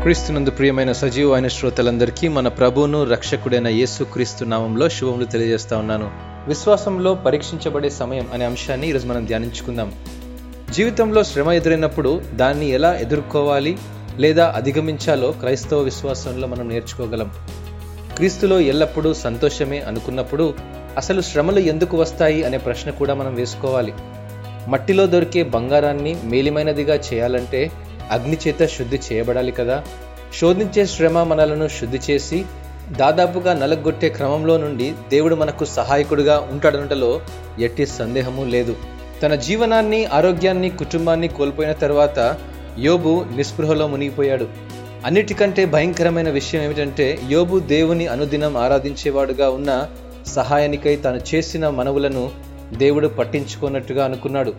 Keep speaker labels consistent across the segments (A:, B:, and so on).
A: క్రీస్తునందు ప్రియమైన సజీవ అయిన శ్రోతలందరికీ మన ప్రభువును రక్షకుడైన యేసు క్రీస్తు నామంలో శుభములు తెలియజేస్తా ఉన్నాను. విశ్వాసంలో పరీక్షించబడే సమయం అనే అంశాన్ని ఈరోజు మనం ధ్యానించుకుందాం. జీవితంలో శ్రమ ఎదురైనప్పుడు దాన్ని ఎలా ఎదుర్కోవాలి లేదా అధిగమించాలో క్రైస్తవ విశ్వాసంలో మనం నేర్చుకోగలం. క్రీస్తులో ఎల్లప్పుడూ సంతోషమే అనుకున్నప్పుడు అసలు శ్రమలు ఎందుకు వస్తాయి అనే ప్రశ్న కూడా మనం వేసుకోవాలి. మట్టిలో దొరికే బంగారాన్ని మేలిమైనదిగా చేయాలంటే అగ్ని చేత శుద్ధి చేయబడాలి కదా? శోధించే శ్రమ మనలను శుద్ధి చేసి దాదాపుగా నలగొట్టే క్రమంలో నుండి దేవుడు మనకు సహాయకుడిగా ఉంటాడనటలో ఎట్టి సందేహము లేదు. తన జీవనాన్ని ఆరోగ్యాన్ని కుటుంబాన్ని కోల్పోయిన తర్వాత యోబు నిస్పృహలో మునిగిపోయాడు. అన్నిటికంటే భయంకరమైన విషయం ఏమిటంటే యోబు దేవుని అనుదినం ఆరాధించేవాడుగా ఉన్న సహాయానికై తాను చేసిన మనవులను దేవుడు పట్టించుకున్నట్టుగా అనుకున్నాడు.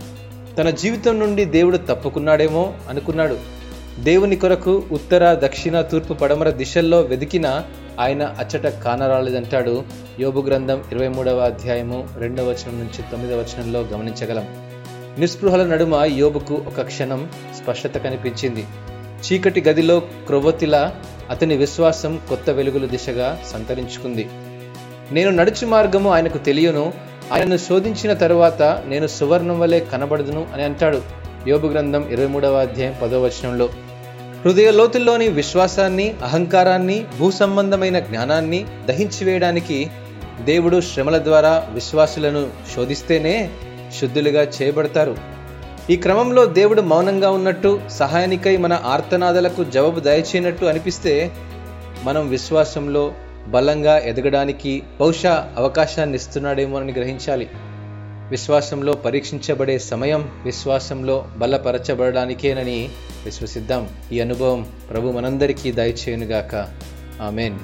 A: తన జీవితం నుండి దేవుడు తప్పుకున్నాడేమో అనుకున్నాడు. దేవుని కొరకు ఉత్తర దక్షిణ తూర్పు పడమర దిశల్లో వెదికిన ఆయన అచ్చట కానరాలేదంటాడు. యోబు గ్రంథం ఇరవై మూడవ అధ్యాయము రెండవ వచనం నుంచి తొమ్మిదవ వచనంలో గమనించగలం. నిస్పృహల నడుమ యోబుకు ఒక క్షణం స్పష్టత కనిపించింది. చీకటి గదిలో క్రొవ్వొత్తిలా అతని విశ్వాసం కొత్త వెలుగుల దిశగా సంతరించుకుంది. నేను నడుచు మార్గము ఆయనకు తెలియను ఆయనను శోధించిన తరువాత నేను సువర్ణం వలె కనబడదును అని అంటాడు. యోగు గ్రంథం ఇరవై మూడవ అధ్యాయం పదో వచనంలో. హృదయ లోతుల్లోని విశ్వాసాన్ని అహంకారాన్ని భూ సంబంధమైన జ్ఞానాన్ని దహించివేయడానికి దేవుడు శ్రమల ద్వారా విశ్వాసులను శోధిస్తేనే శుద్ధులుగా చేయబడతారు. ఈ క్రమంలో దేవుడు మౌనంగా ఉన్నట్టు సహాయానికై మన ఆర్తనాదలకు జవాబు దయచేయనట్టు అనిపిస్తే మనం విశ్వాసంలో బలంగా ఎదగడానికి బహుశా అవకాశాన్ని ఇస్తున్నాడేమోనని గ్రహించాలి. విశ్వాసంలో పరీక్షించబడే సమయం విశ్వాసంలో బలపరచబడడానికేనని విశ్వసిద్దాం. ఈ అనుభవం ప్రభు మనందరికీ దయచేయునుగాక. ఆమెన్.